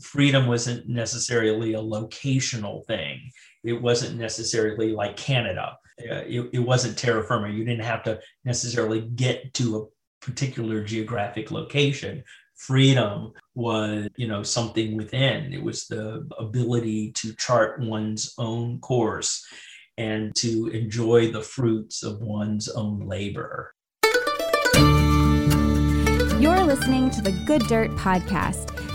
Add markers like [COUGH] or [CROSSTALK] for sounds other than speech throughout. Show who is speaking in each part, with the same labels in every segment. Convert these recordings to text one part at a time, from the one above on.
Speaker 1: freedom wasn't necessarily a locational thing. It wasn't necessarily like Canada. Uh, it, it wasn't terra firma. You didn't have to necessarily get to a particular geographic location. Freedom was, you know, something within. It was the ability to chart one's own course and to enjoy the fruits of one's own labor.
Speaker 2: You're listening to the Good Dirt Podcast.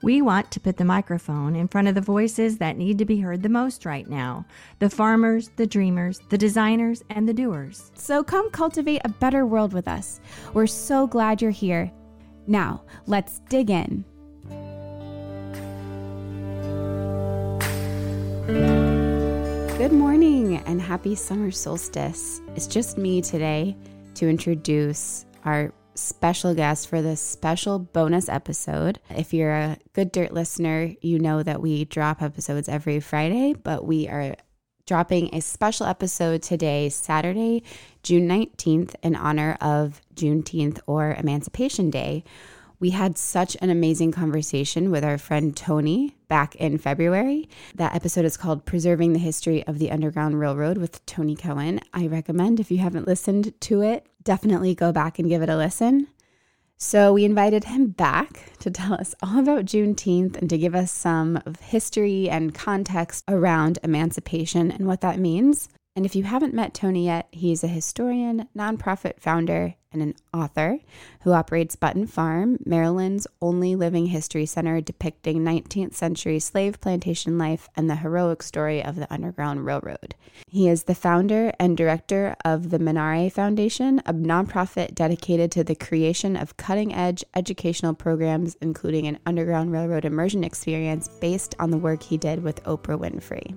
Speaker 3: We want to put the microphone in front of the voices that need to be heard the most right now the farmers, the dreamers, the designers, and the doers.
Speaker 2: So come cultivate a better world with us. We're so glad you're here. Now, let's dig in. Good morning and happy summer solstice. It's just me today to introduce our special guest for this special bonus episode. If you're a good dirt listener, you know that we drop episodes every Friday, but we are dropping a special episode today, Saturday, June 19th, in honor of Juneteenth or Emancipation Day. We had such an amazing conversation with our friend Tony back in February. That episode is called Preserving the History of the Underground Railroad with Tony Cohen. I recommend if you haven't listened to it, definitely go back and give it a listen. So we invited him back to tell us [LAUGHS] all about Juneteenth and to give us some history and context around emancipation and what that means. And if you haven't met Tony yet, he's a historian, nonprofit founder, and an author who operates Button Farm, Maryland's only living history center depicting 19th century slave plantation life and the heroic story of the Underground Railroad. He is the founder and director of the Menare Foundation, a nonprofit dedicated to the creation of cutting edge educational programs, including an Underground Railroad immersion experience based on the work he did with Oprah Winfrey.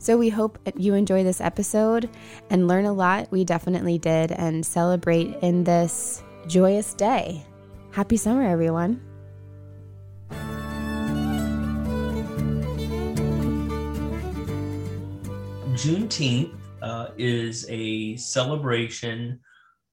Speaker 2: So we hope you enjoy this episode and learn a lot. We definitely did and celebrate in this joyous day. Happy summer, everyone.
Speaker 1: Juneteenth uh, is a celebration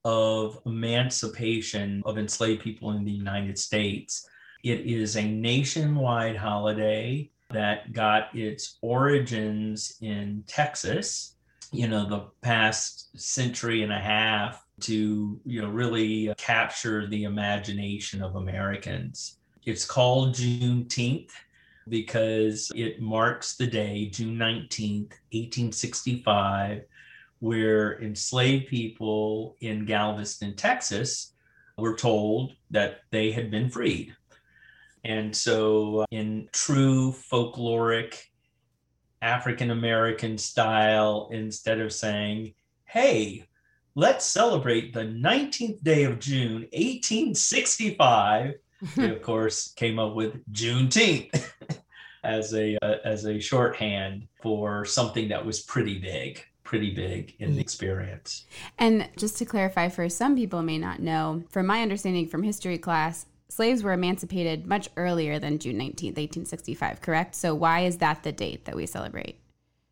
Speaker 1: of emancipation of enslaved people in the United States. It is a nationwide holiday that got its origins in Texas, you know, the past century and a half to, you know, really capture the imagination of Americans. It's called Juneteenth because it marks the day, June 19th, 1865, where enslaved people in Galveston, Texas, were told that they had been freed. And so, uh, in true folkloric African American style, instead of saying, hey, let's celebrate the 19th day of June, 1865, we, of [LAUGHS] course, came up with Juneteenth [LAUGHS] as a uh, as a shorthand for something that was pretty big pretty big in the experience.
Speaker 2: And just to clarify for some people may not know, from my understanding from history class, slaves were emancipated much earlier than June 19th, 1865, correct? So why is that the date that we celebrate?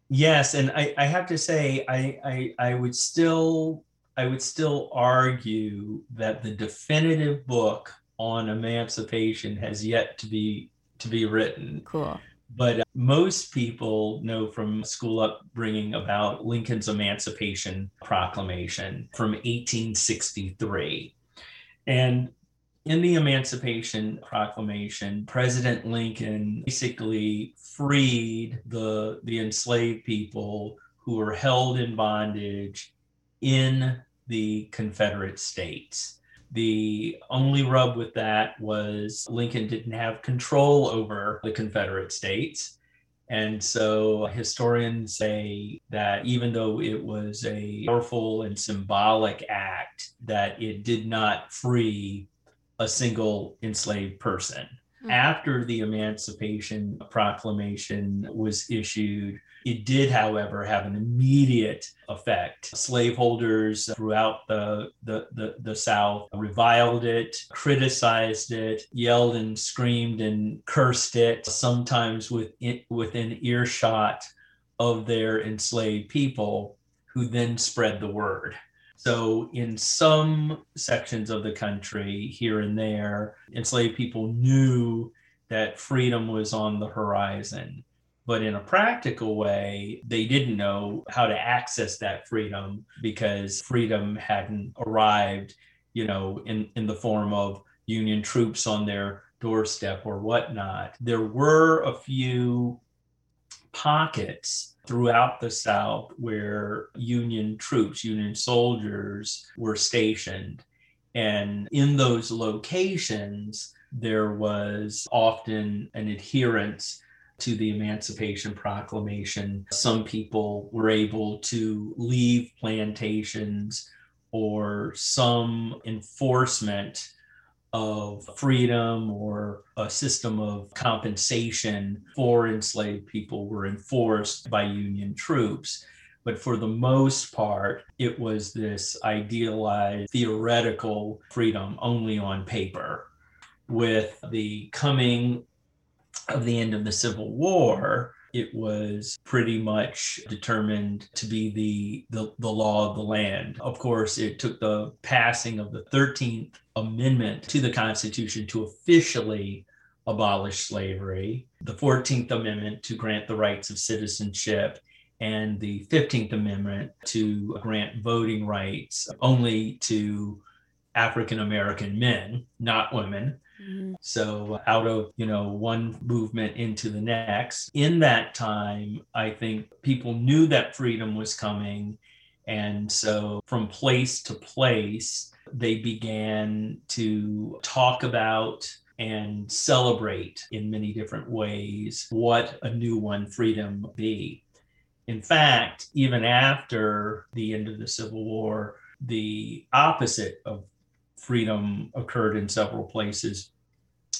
Speaker 1: Yes, and I, I have to say I, I I would still I would still argue that the definitive book on emancipation has yet to be to be written.
Speaker 2: Cool.
Speaker 1: But uh, most people know from school upbringing about Lincoln's Emancipation Proclamation from 1863. And in the Emancipation Proclamation, President Lincoln basically freed the, the enslaved people who were held in bondage in the Confederate States. The only rub with that was Lincoln didn't have control over the Confederate States. And so historians say that even though it was a powerful and symbolic act, that it did not free a single enslaved person. Mm-hmm. After the Emancipation Proclamation was issued, it did, however, have an immediate effect. Slaveholders throughout the, the, the, the, South reviled it, criticized it, yelled and screamed and cursed it, sometimes within, within earshot of their enslaved people, who then spread the word. So, in some sections of the country, here and there, enslaved people knew that freedom was on the horizon. But in a practical way, they didn't know how to access that freedom because freedom hadn't arrived, you know, in, in the form of Union troops on their doorstep or whatnot. There were a few pockets throughout the South where Union troops, Union soldiers were stationed. And in those locations, there was often an adherence to the Emancipation Proclamation. Some people were able to leave plantations or some enforcement of freedom or a system of compensation for enslaved people were enforced by Union troops. But for the most part, it was this idealized theoretical freedom only on paper. With the coming of the end of the Civil War, it was pretty much determined to be the, the, the, law of the land. Of course, it took the passing of the 13th Amendment to the Constitution to officially abolish slavery, the 14th Amendment to grant the rights of citizenship, and the 15th Amendment to grant voting rights only to African American men, not women. Mm-hmm. So out of, you know, one movement into the next. In that time, I think people knew that freedom was coming. And so from place to place, they began to talk about and celebrate in many different ways what a new one freedom be. In fact, even after the end of the Civil War, the opposite of freedom occurred in several places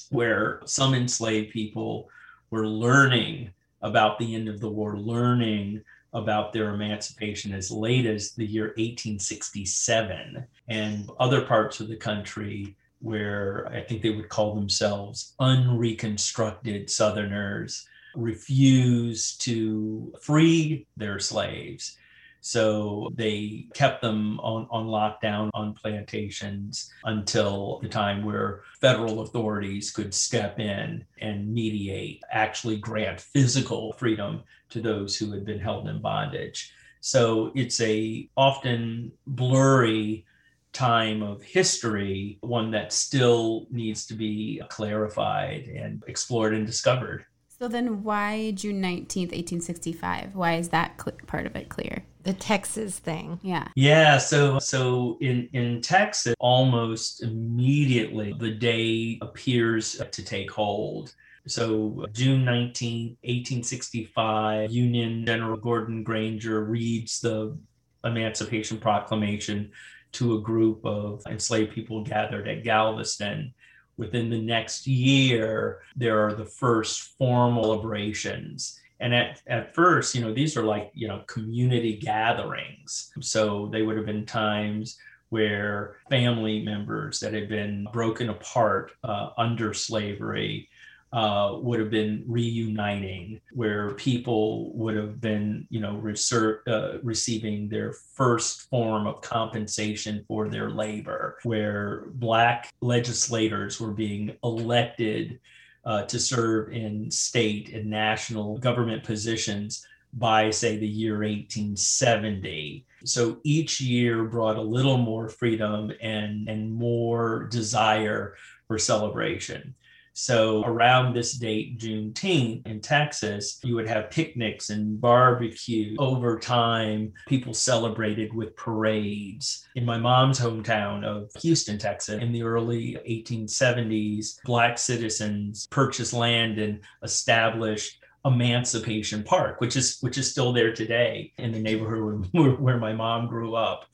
Speaker 1: where some enslaved people were learning about the end of the war, learning about their emancipation as late as the year 1867, and other parts of the country where I think they would call themselves unreconstructed Southerners refused to free their slaves so they kept them on, on lockdown on plantations until the time where federal authorities could step in and mediate, actually grant physical freedom to those who had been held in bondage. So it's a often blurry time of history, one that still needs to be clarified and explored and discovered.
Speaker 2: So then why June 19th, 1865? Why is that cl- part of it clear?
Speaker 3: The Texas thing.
Speaker 2: Yeah.
Speaker 1: Yeah, so so in in Texas almost immediately the day appears to take hold. So June 19, 1865, Union General Gordon Granger reads the Emancipation Proclamation to a group of enslaved people gathered at Galveston within the next year, there are the first formal celebrations. And at, at first, you know, these are like, you know, community gatherings. So they would have been times where family members that had been broken apart uh, under slavery uh, would have been reuniting, where people would have been, you know, reser- uh, receiving their first form of compensation for their labor, where Black legislators were being elected uh, to serve in state and national government positions by, say, the year 1870. So each year brought a little more freedom and, and more desire for celebration. So around this date, Juneteenth in Texas, you would have picnics and barbecue. Over time, people celebrated with parades. In my mom's hometown of Houston, Texas, in the early 1870s, Black citizens purchased land and established Emancipation Park, which is which is still there today in the neighborhood [LAUGHS] where, where my mom grew up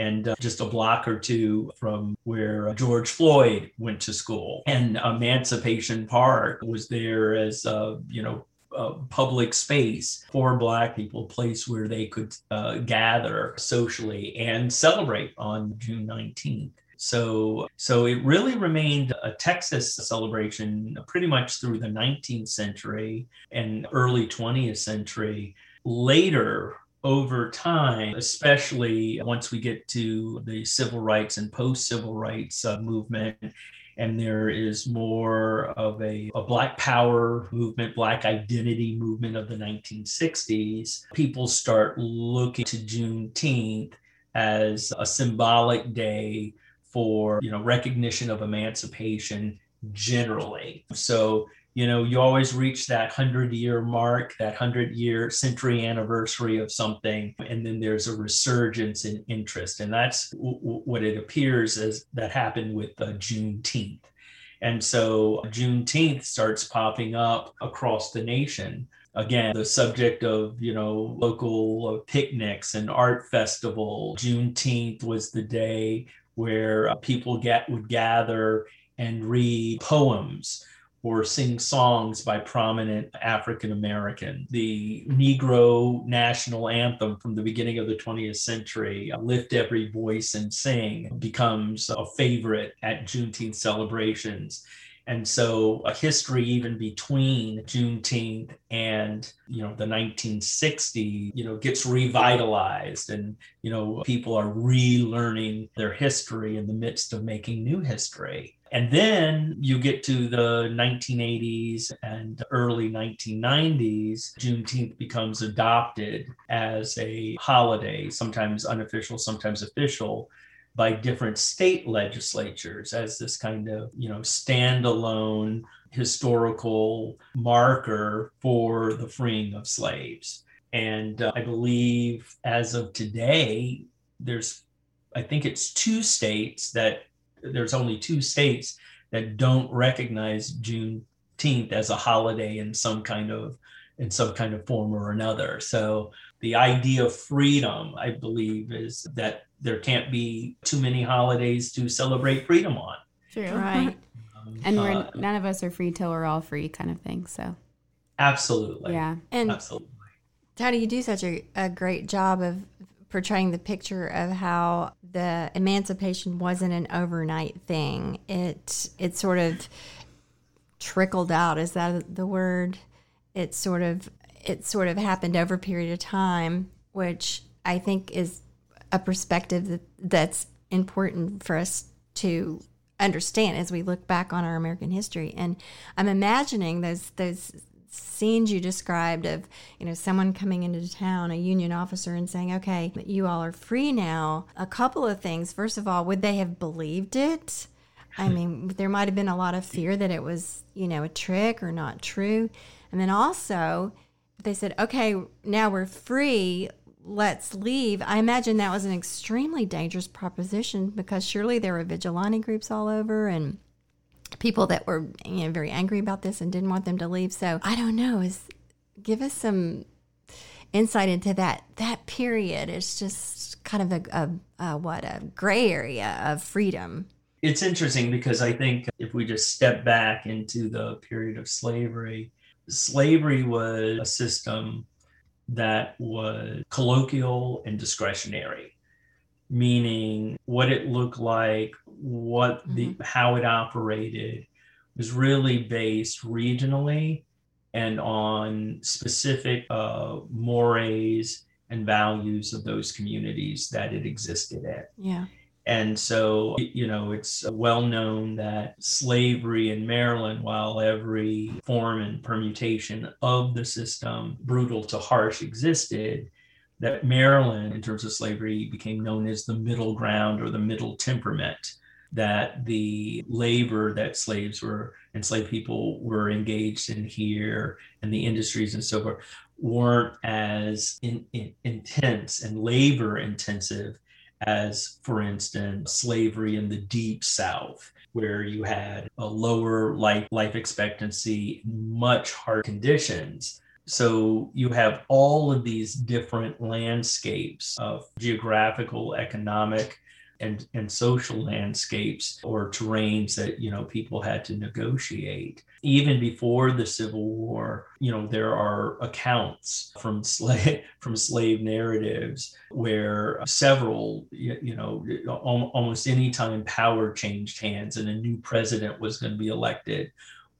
Speaker 1: and uh, just a block or two from where George Floyd went to school. And Emancipation Park was there as, uh, you know, a public space for Black people, a place where they could uh, gather socially and celebrate on June 19th. So, so it really remained a Texas celebration pretty much through the 19th century and early 20th century. Later, over time, especially once we get to the civil rights and post civil rights uh, movement, and there is more of a, a Black power movement, Black identity movement of the 1960s, people start looking to Juneteenth as a symbolic day for you know recognition of emancipation generally. So you know you always reach that 100 year mark that 100 year century anniversary of something and then there's a resurgence in interest. And that's w- what it appears as that happened with uh, juneteenth. And so juneteenth starts popping up across the nation. Again the subject of you know local uh, picnics and art festival. Juneteenth was the day where uh, people get would gather and read poems or sing songs by prominent African American. The Negro national anthem from the beginning of the 20th century, uh, Lift Every Voice and Sing, becomes a favorite at Juneteenth celebrations. And so a history even between Juneteenth and, you know, the 1960s, you know, gets revitalized and, you know, people are relearning their history in the midst of making new history. And then you get to the 1980s and early 1990s, Juneteenth becomes adopted as a holiday, sometimes unofficial, sometimes official, by different state legislatures as this kind of, you know, standalone historical marker for the freeing of slaves. And uh, I believe as of today, there's, I think it's two states that there's only two states that don't recognize Juneteenth as a holiday in some kind of in some kind of form or another. So the idea of freedom, I believe, is that there can't be too many holidays to celebrate freedom on.
Speaker 2: True. Right. Um, and we're uh, none of us are free till we're all free, kind of thing. So.
Speaker 1: Absolutely.
Speaker 2: Yeah.
Speaker 3: And
Speaker 1: absolutely.
Speaker 3: How do you do such a, a great job of portraying the picture of how the emancipation wasn't an overnight thing. It it sort of trickled out. Is that the word? It sort of it sort of happened over a period of time, which I think is a perspective that, that's important for us to understand as we look back on our American history. And I'm imagining those those scenes you described of you know someone coming into town a union officer and saying okay you all are free now. A couple of things. First of all would they have believed it? I hmm. mean there might have been a lot of fear that it was you know a trick or not true. And then also they said okay now we're free. Let's leave. I imagine that was an extremely dangerous proposition because surely there were vigilante groups all over and people that were you know very angry about this and didn't want them to leave. So I don't know. Is give us some insight into that that period. It's just kind of a, a, a what a gray area of freedom.
Speaker 1: It's interesting because I think if we just step back into the period of slavery, slavery was a system that was colloquial and discretionary meaning what it looked like, what the mm-hmm. how it operated was really based regionally and on specific uh, mores and values of those communities that it existed in.
Speaker 3: Yeah.
Speaker 1: And so, you know, it's well known that slavery in Maryland, while every form and permutation of the system, brutal to harsh, existed, that Maryland, in terms of slavery, became known as the middle ground or the middle temperament. That the labor that slaves were enslaved people were engaged in here and the industries and so forth weren't as in, in, intense and labor intensive as, for instance, slavery in the deep South, where you had a lower life, life expectancy, much hard conditions So you have all of these different landscapes of geographical, economic, and, and social landscapes or terrains that you know people had to negotiate. Even before the civil war you know there are accounts from slave [LAUGHS] from slave narratives where several you know almost any time power changed hands and a new president was going to be elected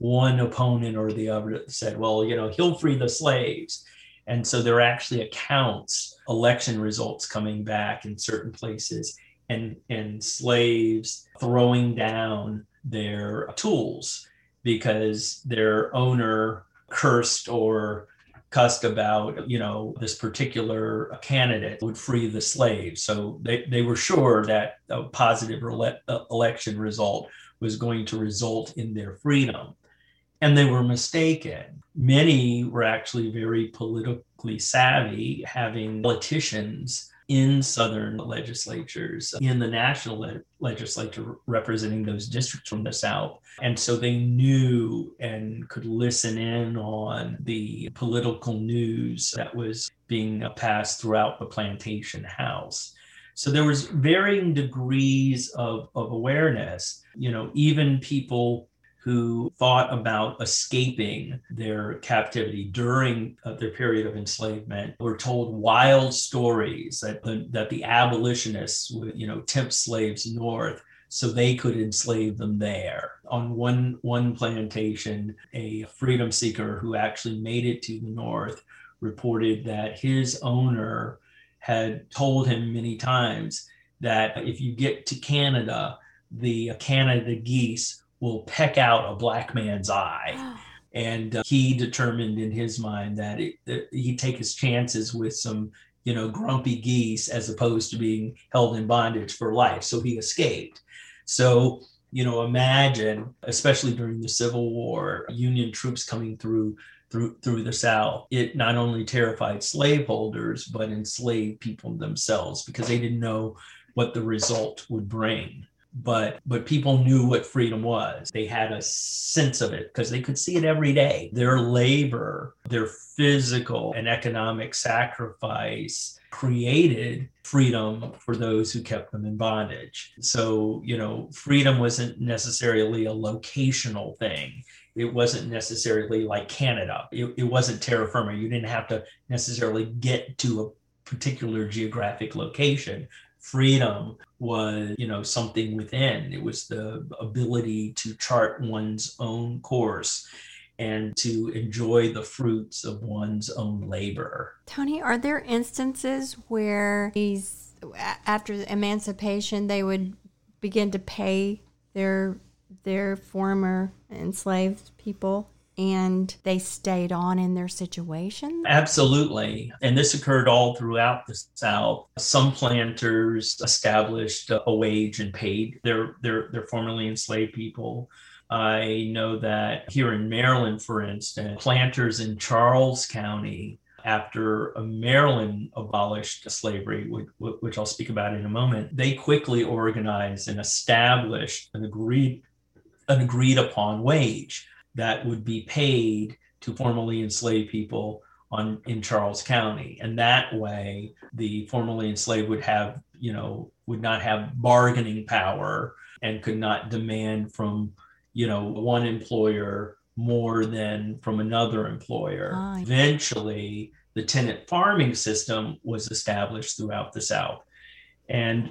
Speaker 1: one opponent or the other said well you know he'll free the slaves. And so there are actually accounts election results coming back in certain places and, and slaves throwing down their tools because their owner cursed or cussed about you know this particular candidate would free the slaves. So they, they were sure that a positive uh, election result was going to result in their freedom and they were mistaken many were actually very politically savvy having politicians in Southern legislatures, in the national le- legislature representing those districts from the South. And so they knew and could listen in on the political news that was being passed throughout the plantation house. So there was varying degrees of, of awareness. You know, even people who thought about escaping their captivity during uh, their period of enslavement were told wild stories that the, that the abolitionists would you know tempt slaves north so they could enslave them there. On one one plantation a freedom seeker who actually made it to the north reported that his owner had told him many times that if you get to canada the canada geese will peck out a black man's eye. [GASPS] And uh, he determined in his mind that, it, that he'd take his chances with some, you know, grumpy geese as opposed to being held in bondage for life. So he escaped. So, you know, imagine, especially during the Civil War, Union troops coming through through through the South. It not only terrified slaveholders, but enslaved people themselves because they didn't know what the result would bring but but people knew what freedom was. They had a sense of it because they could see it every day. Their labor their physical and economic sacrifice created freedom for those who kept them in bondage. So you know freedom wasn't necessarily a locational thing. It wasn't necessarily like canada. It, it wasn't terra firma. You didn't have to necessarily get to a particular geographic location freedom was you know something within. It was the ability to chart one's own course and to enjoy the fruits of one's own labor.
Speaker 3: Tony are there instances where these after emancipation they would begin to pay their their former enslaved people and they stayed on in their situation?
Speaker 1: Absolutely. And this occurred all throughout the South. Some planters established a wage and paid their, their, their formerly enslaved people. I know that here in Maryland, for instance, planters in Charles County, after Maryland abolished slavery, which I'll speak about in a moment, they quickly organized and established an agreed an agreed upon wage that would be paid to formerly enslaved people on in Charles County. And that way the formerly enslaved would have, you know, would not have bargaining power and could not demand from, you know, one employer more than from another employer. Oh, Eventually, the tenant farming system was established throughout the South. And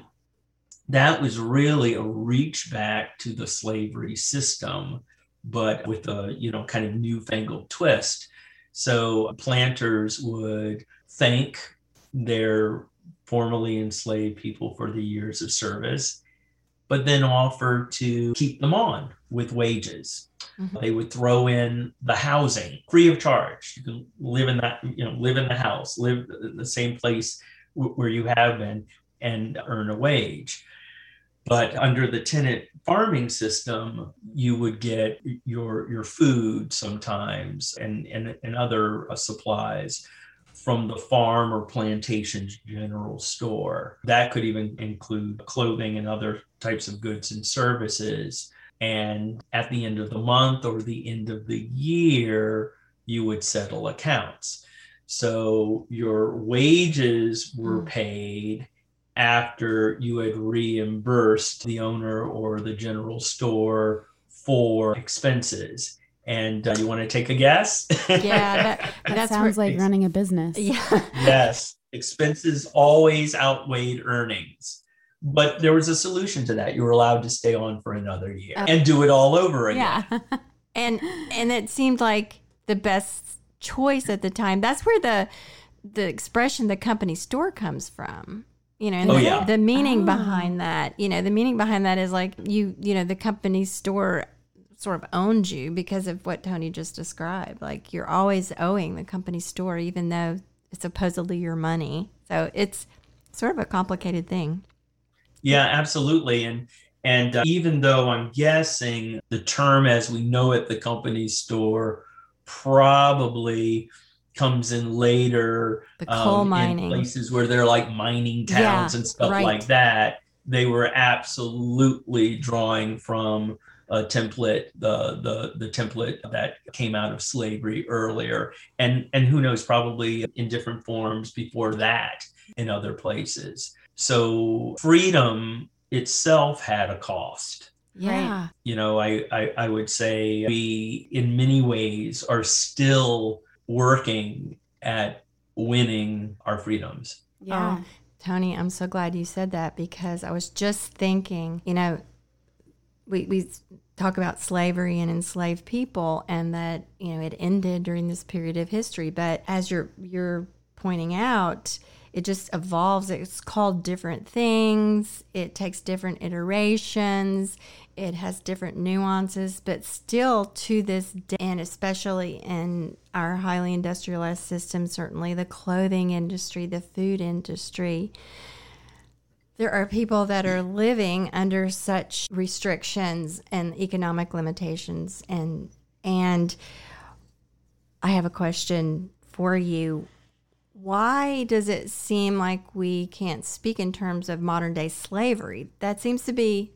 Speaker 1: that was really a reach back to the slavery system but with a you know kind of newfangled twist. So planters would thank their formerly enslaved people for the years of service, but then offer to keep them on with wages. Mm-hmm. They would throw in the housing free of charge. You can live in that, you know, live in the house, live in the same place where you have been, and earn a wage. But under the tenant farming system, you would get your your food sometimes and and, and other uh, supplies from the farm or plantation's general store. That could even include clothing and other types of goods and services. And at the end of the month or the end of the year, you would settle accounts. So your wages were
Speaker 2: Mm.
Speaker 1: paid after you had reimbursed the owner or the general store for expenses. And uh, you want to take a guess?
Speaker 3: Yeah, that, [LAUGHS]
Speaker 2: That sounds
Speaker 3: where,
Speaker 2: like running a business.
Speaker 3: yeah. [LAUGHS]
Speaker 1: yes, expenses always outweighed earnings. But there was a solution to that. You were allowed to stay on for another year
Speaker 2: Oh.
Speaker 1: and do it all over again.
Speaker 2: Yeah. [LAUGHS]
Speaker 3: and and it seemed like the best choice at the time. That's where the the expression the company store comes from. You know, and
Speaker 1: Oh,
Speaker 3: the,
Speaker 1: yeah.
Speaker 3: the meaning
Speaker 2: Oh.
Speaker 3: behind that, you know, the meaning behind that is like you, you know, the company store sort of owns you because of what Tony just described. Like you're always owing the company store, even though it's supposedly your money. So it's sort of a complicated thing.
Speaker 1: Yeah, absolutely. And and uh, even though I'm guessing the term as we know it, the company store, probably comes in later
Speaker 3: The coal
Speaker 1: um, in
Speaker 3: mining.
Speaker 1: places where they're like mining
Speaker 3: Yeah,
Speaker 1: towns and stuff
Speaker 3: right.
Speaker 1: like that. They were absolutely drawing from a template, the the the template that came out of slavery earlier, and and who knows, probably in different forms before that in other places. So freedom itself had a cost.
Speaker 3: Yeah.
Speaker 1: You know, I, I, I would say we, in many ways, are still working at winning our freedoms.
Speaker 2: Yeah.
Speaker 3: Oh, Tony, I'm so glad you said that because I was just thinking, you know, we, we talk about slavery and enslaved people and that, you know, it ended during this period of history. But as you're you're pointing out, it just evolves. It's called different things. It takes different iterations. It has different nuances, but still to this day, and especially in our highly industrialized system, certainly the clothing industry, the food industry, there are people that are living under such restrictions and economic limitations and and I have a question for you. Why does it seem like we can't speak in terms of modern day slavery? That seems to be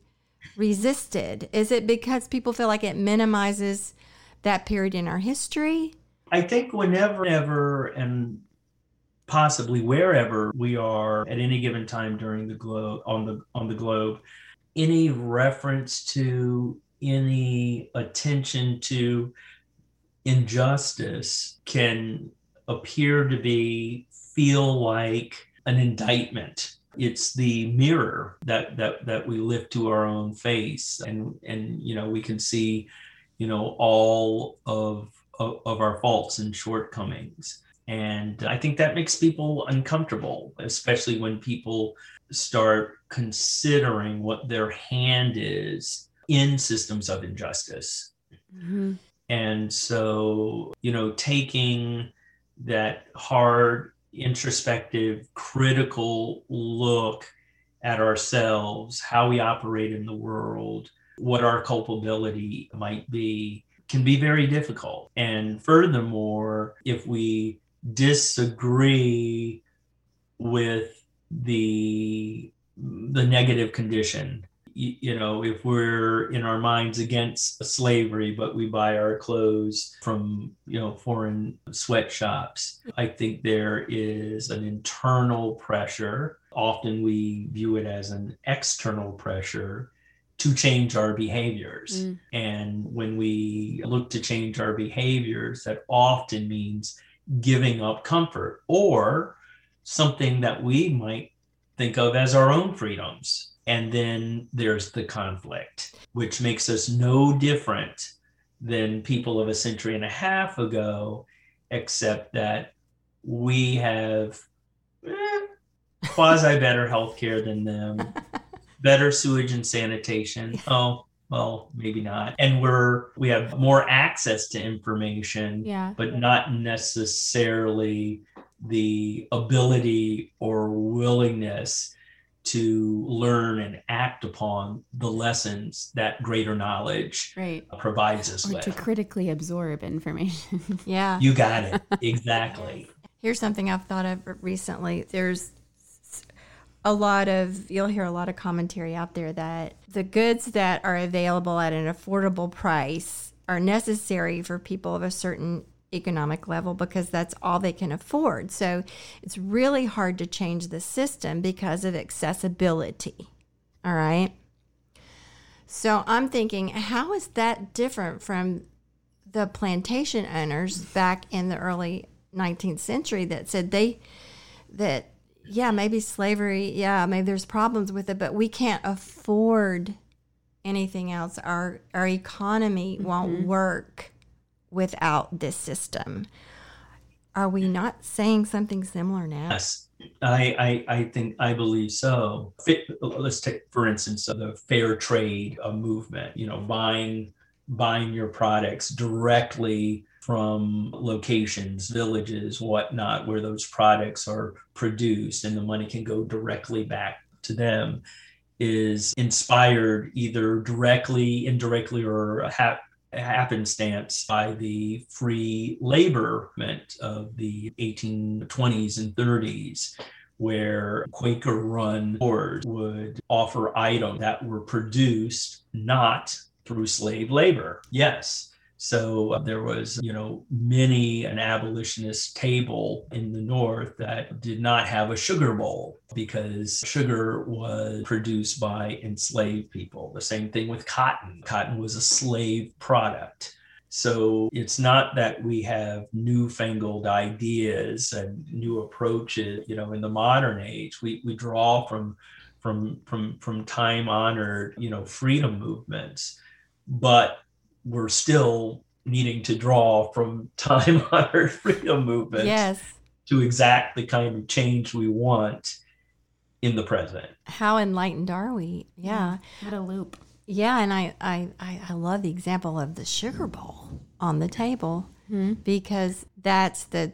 Speaker 3: resisted. Is it because people feel like it minimizes that period in our history?
Speaker 1: I think whenever, ever, and possibly wherever we are at any given time during the globe on the on the globe, any reference to any attention to injustice can appear to be feel like an indictment. It's the mirror that that that we lift to our own face. And and you know we can see you know all of of, of our faults and shortcomings. And i think that makes people uncomfortable especially when people start considering what their hand is in systems of injustice.
Speaker 2: Mhm.
Speaker 1: and so, you know, taking that hard, introspective, critical look at ourselves, how we operate in the world, what our culpability might be, can be very difficult. And furthermore, if we disagree with the the negative condition you know, if we're in our minds against slavery, but we buy our clothes from, you know, foreign sweatshops, I think there is an internal pressure. Often we view it as an external pressure to change our behaviors.
Speaker 2: Mm.
Speaker 1: And when we look to change our behaviors, that often means giving up comfort or something that we might think of as our own freedoms. And then there's the conflict, which makes us no different than people of a century and a half ago, except that we have eh, quasi better healthcare than them, [LAUGHS] better sewage and sanitation. Oh, well, maybe not. And we're we have more access to information
Speaker 2: Yeah.
Speaker 1: but not necessarily the ability or willingness to learn and act upon the lessons that greater knowledge
Speaker 2: Right.
Speaker 1: provides us
Speaker 2: Or to critically absorb information. [LAUGHS]
Speaker 3: Yeah.
Speaker 1: You got it. Exactly.
Speaker 3: Here's something I've thought of recently. There's a lot of, you'll hear a lot of commentary out there that the goods that are available at an affordable price are necessary for people of a certain economic level because that's all they can afford. So it's really hard to change the system because of accessibility. All right. So I'm thinking, how is that different from the plantation owners back in the early 19th century that said they, that, yeah, maybe slavery, yeah, maybe there's problems with it, but we can't afford anything else. Our, our economy mm-hmm. won't work without this system. Are we not saying something similar now?
Speaker 1: Yes, I, I, I think I believe so. Let's take, for instance, the fair trade uh, movement. You know, buying buying your products directly from locations, villages, whatnot, where those products are produced, and the money can go directly back to them, is inspired either directly, indirectly, or ha- happenstance by the free labor movement of the 1820s and 30s where Quaker run stores would offer items that were produced not through slave labor. Yes, so uh, there was, you know, many an abolitionist table in the North that did not have a sugar bowl because sugar was produced by enslaved people. The same thing with cotton. Cotton was a slave product. So it's not that we have newfangled ideas and new approaches, you know, in the modern age. We, we draw from from from from time honored, you know, freedom movements. But we're still needing to draw from time [LAUGHS] honored freedom movements
Speaker 3: yes.
Speaker 1: to exact the kind of change we want in the present.
Speaker 3: How enlightened are we? Yeah.
Speaker 2: What a loop.
Speaker 3: Yeah, and I, I, I love the example of the sugar bowl on the table mm-hmm. because that's the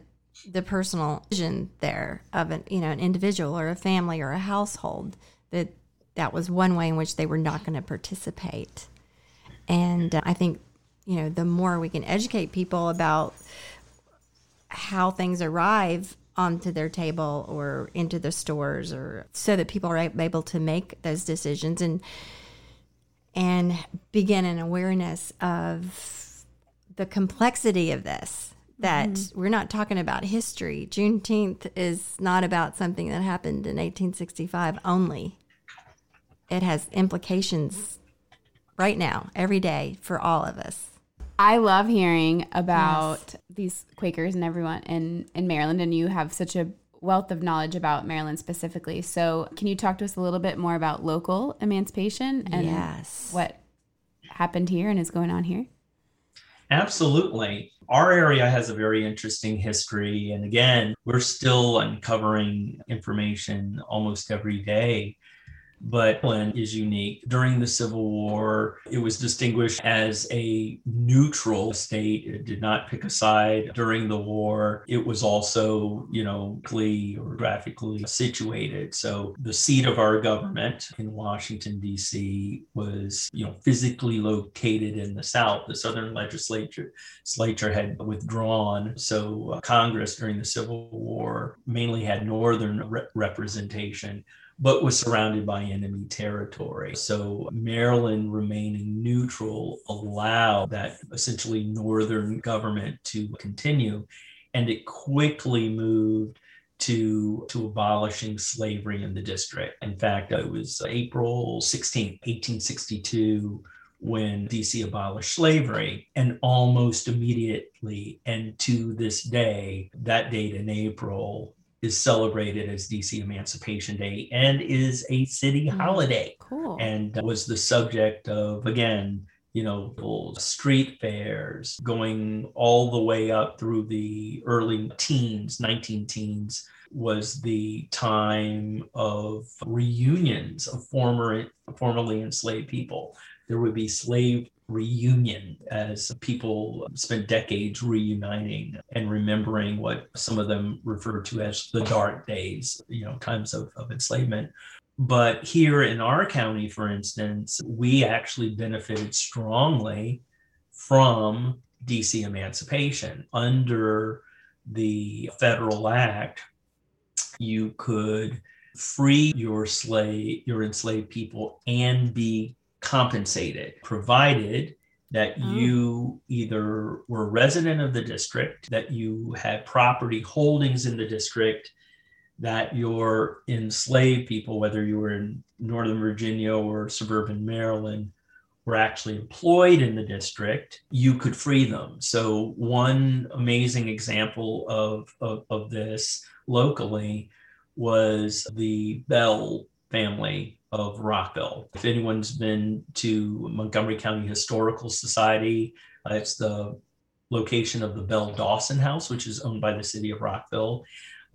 Speaker 3: the personal vision there of an you know an individual or a family or a household that that was one way in which they were not going to participate and uh, I think, you know, the more we can educate people about how things arrive onto their table or into the stores or so that people are able to make those decisions and and begin an awareness of the complexity of this that mm-hmm. we're not talking about history juneteenth is not about something that happened in 1865 only it has implications right now, every day for all of us.
Speaker 2: I love hearing about yes. these Quakers and everyone in, in Maryland, and you have such a wealth of knowledge about Maryland specifically. So, can you talk to us a little bit more about local emancipation and
Speaker 3: yes.
Speaker 2: what happened here and is going on here?
Speaker 1: Absolutely. Our area has a very interesting history. And again, we're still uncovering information almost every day but Maryland is unique. During the Civil War, it was distinguished as a neutral state. It did not pick a side during the war. It was also, you know, or graphically situated. So the seat of our government in Washington, D.C. was, you know, physically located in the South. The Southern legislature, legislature had withdrawn. So uh, Congress during the Civil War mainly had Northern re- representation but was surrounded by enemy territory. So Maryland remaining neutral allowed that essentially northern government to continue. And it quickly moved to, to abolishing slavery in the district. In fact, it was April 16, 1862 when DC abolished slavery. And almost immediately, and to this day, that date in April, is celebrated as DC Emancipation Day and is a city mm, holiday.
Speaker 3: Cool.
Speaker 1: And was the subject of, again, you know, street fairs going all the way up through the early teens, 19 teens was the time of reunions of former formerly enslaved people. There would be slave reunion as people spent decades reuniting and remembering what some of them refer to as the dark days, you know, times of, of enslavement. But here in our county, for instance, we actually benefited strongly from DC emancipation. Under the federal act, you could free your slave, your enslaved people, and be compensated, provided that
Speaker 2: Oh.
Speaker 1: you either were resident of the district, that you had property holdings in the district, that your enslaved people, whether you were in Northern Virginia or suburban Maryland, were actually employed in the district, you could free them. So, one amazing example of, of, of this locally was the Bell family of Rockville. If anyone's been to Montgomery County Historical Society, uh, it's the location of the Beall Dawson House, which is owned by the city of Rockville,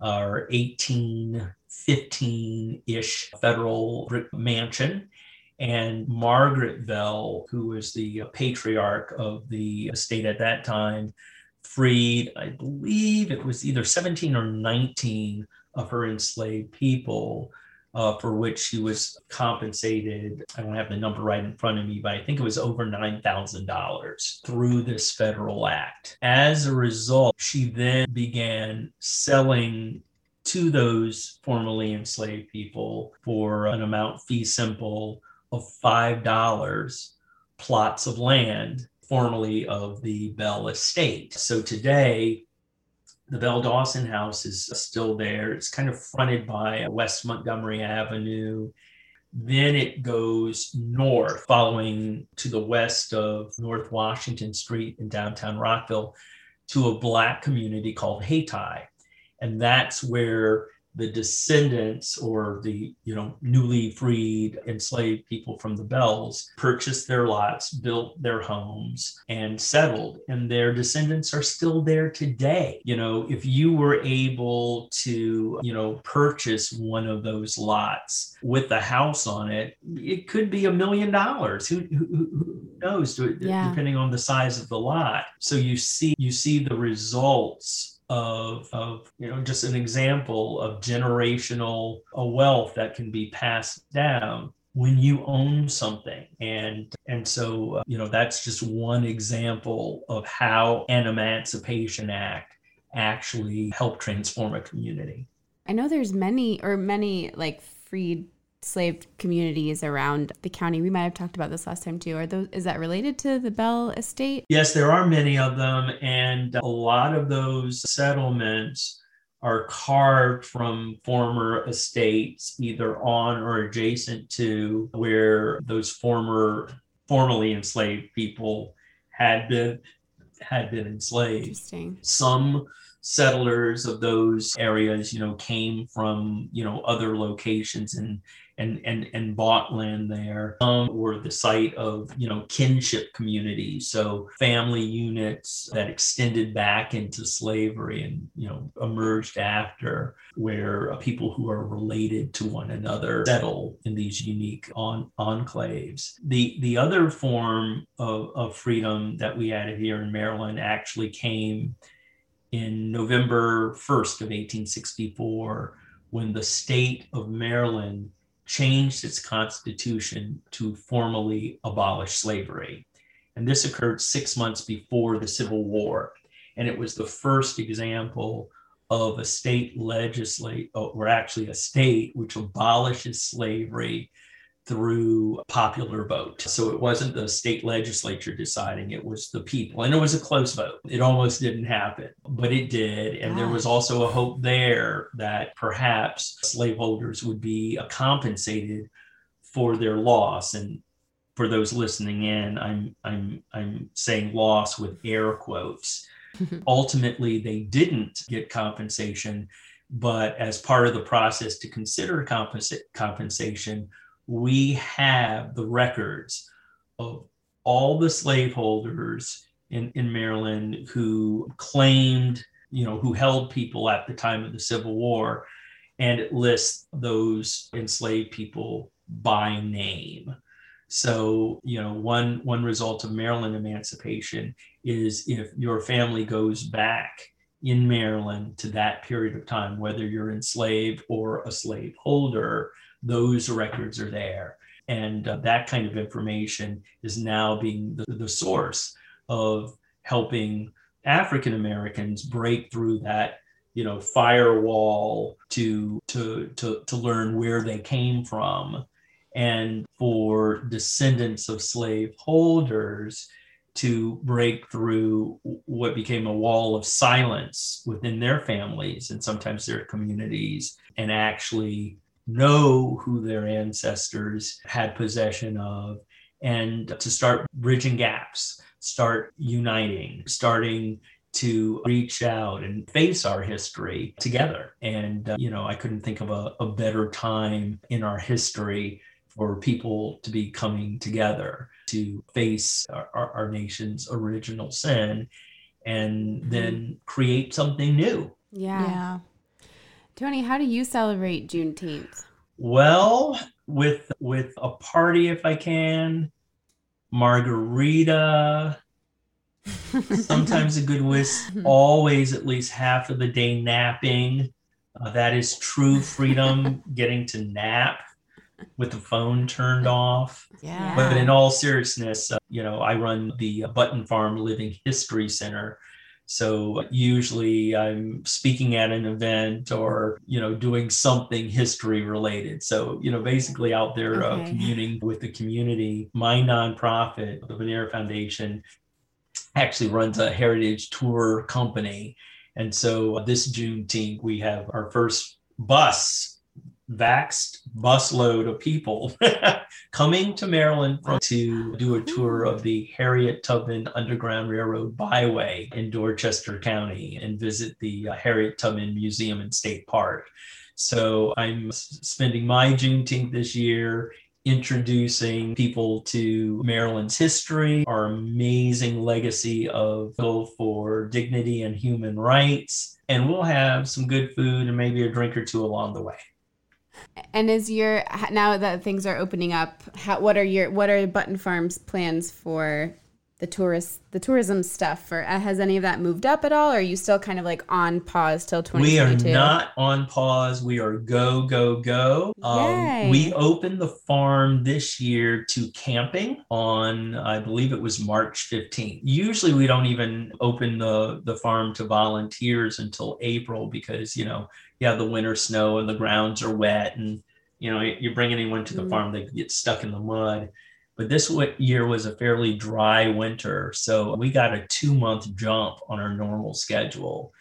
Speaker 1: our 1815 ish federal mansion. And Margaret Beall, who was the patriarch of the estate at that time, freed, I believe it was either 17 or 19 of her enslaved people uh, for which she was compensated. I don't have the number right in front of me, but I think it was over $9,000 through this federal act. As a result, she then began selling to those formerly enslaved people for an amount fee simple of $5 plots of land formerly of the Beall estate. So today, the Beall Dawson House is still there. It's kind of fronted by West Montgomery Avenue. Then it goes north, following to the west of North Washington Street in downtown Rockville to a Black community called Hayti. And that's where the descendants or the you know newly freed enslaved people from the bells purchased their lots built their homes and settled and their descendants are still there today. You know if you were able to you know purchase one of those lots with a house on it it could be a million dollars. Who, who, who knows?
Speaker 2: Yeah.
Speaker 1: depending on the size of the lot. So you see you see the results of, of you know just an example of generational wealth that can be passed down when you own something. And and so uh, you know that's just one example of how an emancipation act actually helped transform a community.
Speaker 2: I know there's many or many like freed slave communities around the county. We might have talked about this last time too. Are those is that related to the Beall estate?
Speaker 1: Yes, there are many of them, and a lot of those settlements are carved from former estates, either on or adjacent to where those former formerly enslaved people had been had been enslaved
Speaker 2: Interesting.
Speaker 1: some settlers of those areas you know came from you know other locations and and and and bought land there some were the site of you know kinship communities so family units that extended back into slavery and you know emerged after where people who are related to one another settle in these unique on, enclaves. The, the other form of, of freedom that we added here in Maryland actually came in November 1st of 1864 when the state of Maryland changed its constitution to formally abolish slavery. And this occurred six months before the Civil War. And it was the first example of a state legislate, or actually a state which abolishes slavery through popular vote. So it wasn't the state legislature deciding, it was the people. And it was a close vote. It almost didn't happen, but it did. And there was also a hope there that perhaps slaveholders would be compensated for their loss. And for those listening in, I'm I'm I'm saying loss with air quotes. [LAUGHS] Ultimately, they didn't get compensation, but as part of the process to consider compensa- compensation, we have the records of all the slaveholders in, in Maryland who claimed, you know, who held people at the time of the Civil War, and it lists those enslaved people by name. So, you know, one one result of Maryland emancipation is if your family goes back in Maryland to that period of time, whether you're enslaved or a slave holder, those records are there. And uh, that kind of information is now being the, the source of helping African Americans break through that you know firewall to to to to learn where they came from and for descendants of slave holders to break through what became a wall of silence within their families and sometimes their communities and actually know who their ancestors had possession of and to start bridging gaps, start uniting, starting to reach out and face our history together. And, uh, you know, I couldn't think of a, a better time in our history for people to be coming together to face our, our, our nation's original sin and mm-hmm. then create something new.
Speaker 2: Yeah. Yeah. Tony, how do you celebrate Juneteenth?
Speaker 1: Well, with with a party if I can, margarita, [LAUGHS] sometimes a good whisk, [LAUGHS] always at least half of the day napping. Uh, that is true freedom, getting to nap with the phone turned off. Yeah. But in all seriousness, uh, you know, I run the Button Farm Living History Center, so usually I'm speaking at an event or, you know, doing something history related. So, you know, basically out there uh, okay. uh, communing with the community. My nonprofit, the Menare Foundation, actually runs a heritage tour company. And so this Juneteenth, we have our first bus vaxed busload of people [LAUGHS] coming to Maryland to do a tour of the Harriet Tubman Underground Railroad Byway in Dorchester County and visit the uh, Harriet Tubman Museum and State Park. So I'm spending my Juneteenth this year introducing people to Maryland's history, our amazing legacy of for dignity and human rights, and we'll have some good food and maybe a drink or two along the way.
Speaker 2: And is your now that things are opening up, how, what are your what are Button Farm's plans for the tourist the tourism stuff or uh, has any of that moved up at all? Or are you still kind of like on pause till 2022
Speaker 1: we are not on pause. We are go go go. Um, we opened the farm this year to camping on i believe it was march 15th usually we don't even open the the farm to volunteers until april because you know you have the winter snow and the grounds are wet and you know you bring anyone to the mm. farm they get stuck in the mud but this year was a fairly dry winter so we got a two month jump on our normal schedule.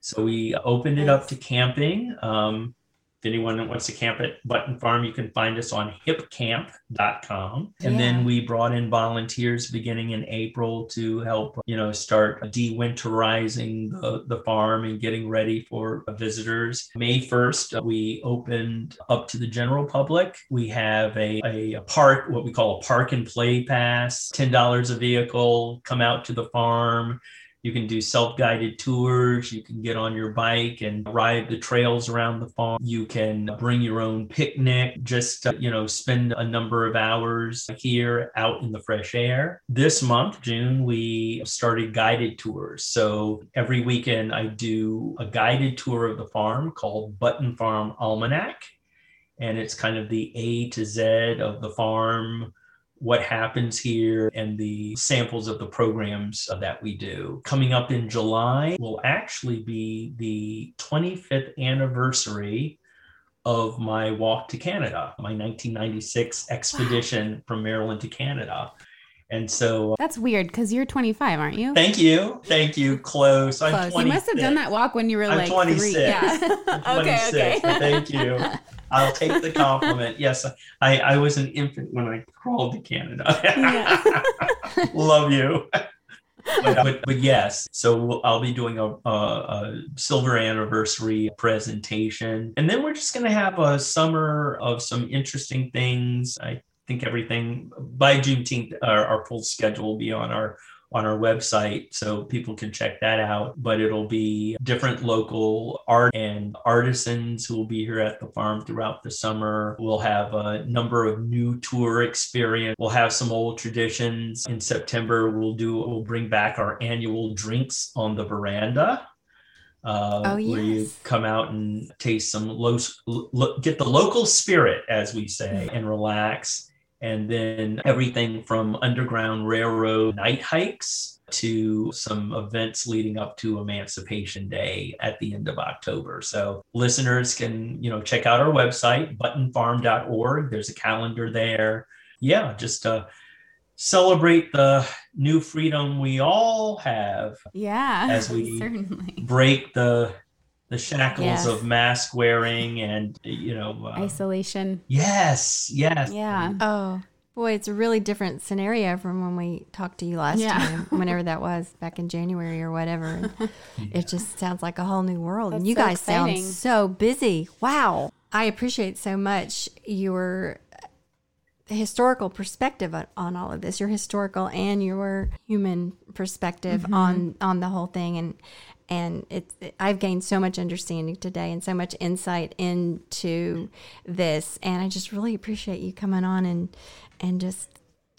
Speaker 1: So we opened it up to camping um, if anyone wants to camp at Button Farm, you can find us on hipcamp.com. And yeah. then we brought in volunteers beginning in April to help, you know, start dewinterizing the, the farm and getting ready for visitors. May 1st, uh, we opened up to the general public. We have a, a park, what we call a park and play pass, $10 a vehicle, come out to the farm you can do self guided tours. You can get on your bike and ride the trails around the farm. You can bring your own picnic, just, uh, you know, spend a number of hours here out in the fresh air. This month, June, we started guided tours. So every weekend, I do a guided tour of the farm called Button Farm Almanac. And it's kind of the A to Z of the farm what happens here and the samples of the programs that we do. Coming up in July will actually be the 25th anniversary of my walk to Canada, my 1996 expedition wow. from Maryland to Canada. And so
Speaker 2: uh, that's weird because you're 25, aren't you?
Speaker 1: Thank you. Thank you. Close. I'm 26.
Speaker 2: You must have done that walk when you were
Speaker 1: I'm
Speaker 2: like
Speaker 1: 26.
Speaker 2: Three. Yeah. [LAUGHS]
Speaker 1: okay, okay. Thank you. [LAUGHS] I'll take the compliment. [LAUGHS] Yes, I, I was an infant when I crawled to Canada. [LAUGHS] [LAUGHS] Love you. But, but, but, yes, so I'll be doing a, a, a, silver anniversary presentation. And then we're just going to have a summer of some interesting things. I think everything by Juneteenth, our, our full schedule will be on our on our website so people can check that out. But it'll be different local art and artisans who will be here at the farm throughout the summer. We'll have a number of new tour experience. We'll have some old traditions. In September, we'll do we'll bring back our annual drinks on the veranda. Uh, oh, yes. where you come out and taste some low, lo- get the local spirit, as we say, and relax and then everything from Underground Railroad night hikes to some events leading up to Emancipation Day at the end of October. So listeners can, you know, check out our website, buttonfarm.org. There's a calendar there. Yeah, just uh, celebrate the new freedom we all have
Speaker 2: Yeah.
Speaker 1: As we- [LAUGHS]
Speaker 2: certainly
Speaker 1: break the the shackles
Speaker 3: Yes.
Speaker 1: of mask wearing and you know uh,
Speaker 2: isolation.
Speaker 1: yes yes
Speaker 2: Yeah.
Speaker 3: Oh, boy, it's a really different scenario from when we talked to you last
Speaker 2: Yeah.
Speaker 3: time, whenever that was, back in January or whatever. And [LAUGHS] It just sounds like a whole new world. and you
Speaker 2: so
Speaker 3: guys
Speaker 2: exciting.
Speaker 3: sound so busy. Wow. I appreciate so much your historical perspective on, on all of this, your historical and your human perspective
Speaker 2: Mm-hmm.
Speaker 3: on on the whole thing and and it's I've gained so much understanding today and so much insight into this and I just really appreciate you coming on and and just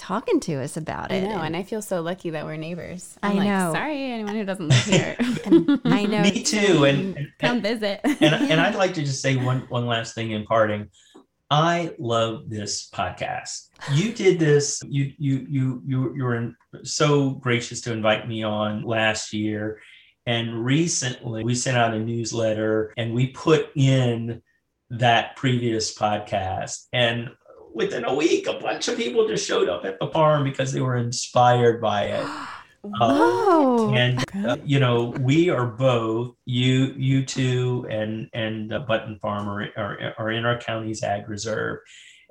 Speaker 3: talking to us about
Speaker 2: I
Speaker 3: it.
Speaker 2: know, and I feel so lucky that we're neighbors.
Speaker 3: I
Speaker 2: I'm like,
Speaker 3: know.
Speaker 2: Sorry, anyone who doesn't live here, [LAUGHS]
Speaker 3: I [LAUGHS] know
Speaker 1: me too and and,
Speaker 2: come visit.
Speaker 1: and, and I'd [LAUGHS] like to just say one one last thing in parting. I love this podcast. You did this. You you you you you were in, so gracious to invite me on last year, and recently we sent out a newsletter and we put in that previous podcast. And within a week, a bunch of people just showed up at the farm because they were inspired by it. [GASPS]
Speaker 3: Oh.
Speaker 1: and uh, you know we are both you you two and and uh, button farm are, are, are in our county's ag reserve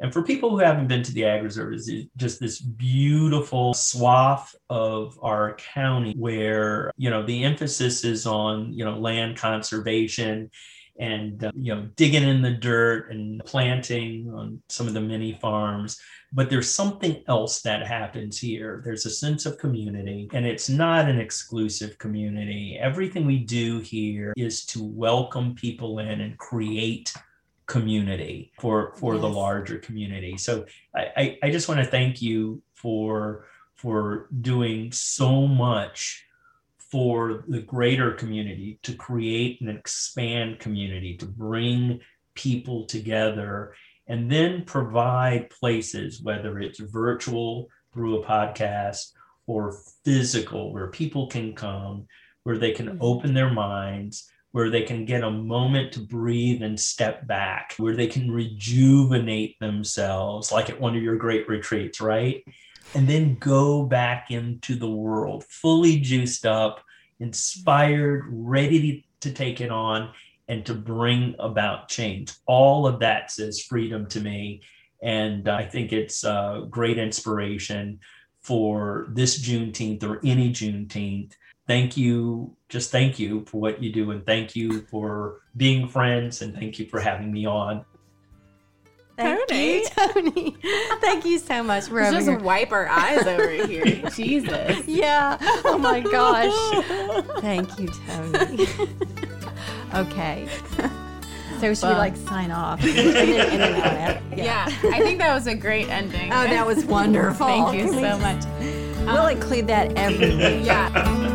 Speaker 1: and for people who haven't been to the ag reserve it's just this beautiful swath of our county where you know the emphasis is on you know land conservation and uh, you know digging in the dirt and planting on some of the mini farms but there's something else that happens here. There's a sense of community, and it's not an exclusive community. Everything we do here is to welcome people in and create community for for the larger community. So I, I, I just want to thank you for for doing so much for the greater community to create and expand community to bring people together and then provide places, whether it's virtual through a podcast or physical, where people can come, where they can
Speaker 2: Mhm.
Speaker 1: open their minds, where they can get a moment to breathe and step back, where they can rejuvenate themselves, like at one of your great retreats, right? And then go back into the world fully juiced up, inspired, ready to take it on and to bring about change. All of that says freedom to me. And I think it's a great inspiration for this Juneteenth or any Juneteenth. Thank you. Just thank you for what you do. And thank you for being friends. And thank you for having me on.
Speaker 3: Thank
Speaker 2: Tony.
Speaker 3: you, [LAUGHS] Tony. Thank you so much. We're
Speaker 2: Let's just
Speaker 3: here.
Speaker 2: wipe our eyes over here. [LAUGHS] Jesus.
Speaker 3: Yeah. Oh my gosh. [LAUGHS] Thank you, Tony. okay. So should we like sign off? And then- and then I'll
Speaker 2: Yeah. I think that was a great ending.
Speaker 3: Oh, that was wonderful.
Speaker 2: Thank you so
Speaker 3: just-
Speaker 2: much.
Speaker 3: We'll um, include that every week.
Speaker 2: Yeah.